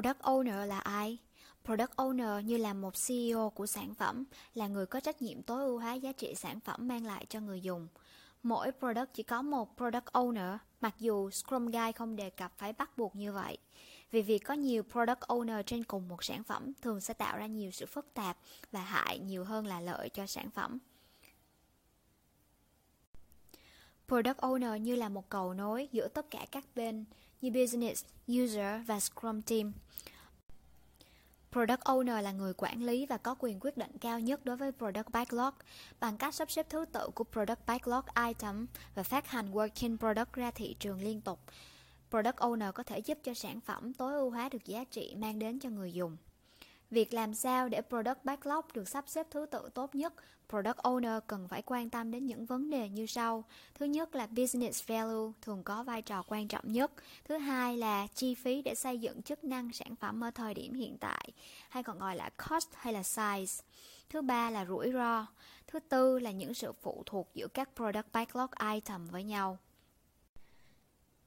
Product Owner là ai? Product Owner như là một CEO của sản phẩm, là người có trách nhiệm tối ưu hóa giá trị sản phẩm mang lại cho người dùng. Mỗi product chỉ có một Product Owner, mặc dù Scrum Guide không đề cập phải bắt buộc như vậy. Vì việc có nhiều Product Owner trên cùng một sản phẩm thường sẽ tạo ra nhiều sự phức tạp và hại nhiều hơn là lợi cho sản phẩm. Product Owner như là một cầu nối giữa tất cả các bên như Business, User và Scrum Team. Product Owner là người quản lý và có quyền quyết định cao nhất đối với Product Backlog bằng cách sắp xếp thứ tự của Product Backlog item và phát hành Working Product ra thị trường liên tục. Product Owner có thể giúp cho sản phẩm tối ưu hóa được giá trị mang đến cho người dùng. Việc làm sao để Product Backlog được sắp xếp thứ tự tốt nhất, Product Owner cần phải quan tâm đến những vấn đề như sau. Thứ nhất là Business Value thường có vai trò quan trọng nhất. Thứ hai là chi phí để xây dựng chức năng sản phẩm ở thời điểm hiện tại, hay còn gọi là Cost hay là Size. Thứ ba là rủi ro. Thứ tư là những sự phụ thuộc giữa các Product Backlog item với nhau.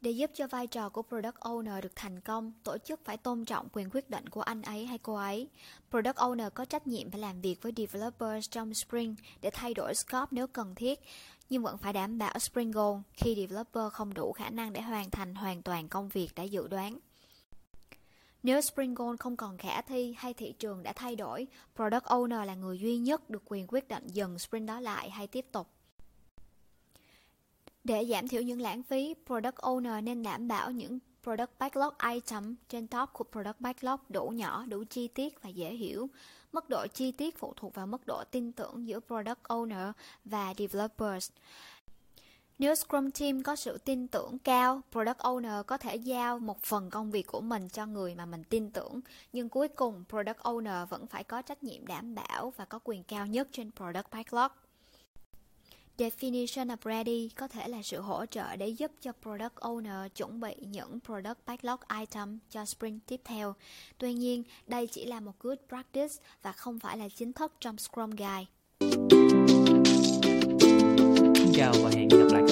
Để giúp cho vai trò của Product Owner được thành công, tổ chức phải tôn trọng quyền quyết định của anh ấy hay cô ấy. Product Owner có trách nhiệm phải làm việc với developers trong Spring để thay đổi scope nếu cần thiết, nhưng vẫn phải đảm bảo Spring Goal khi developer không đủ khả năng để hoàn thành hoàn toàn công việc đã dự đoán. Nếu Spring Goal không còn khả thi hay thị trường đã thay đổi, Product Owner là người duy nhất được quyền quyết định dừng Spring đó lại hay tiếp tục. Để giảm thiểu những lãng phí, Product Owner nên đảm bảo những Product Backlog item trên top của Product Backlog đủ nhỏ, đủ chi tiết và dễ hiểu. Mức độ chi tiết phụ thuộc vào mức độ tin tưởng giữa Product Owner và Developers. Nếu Scrum Team có sự tin tưởng cao, Product Owner có thể giao một phần công việc của mình cho người mà mình tin tưởng, nhưng cuối cùng Product Owner vẫn phải có trách nhiệm đảm bảo và có quyền cao nhất trên Product Backlog. Definition of Ready có thể là sự hỗ trợ để giúp cho Product Owner chuẩn bị những Product Backlog item cho sprint tiếp theo. Tuy nhiên, đây chỉ là một good practice và không phải là chính thức trong Scrum Guide. Xin chào và hẹn gặp lại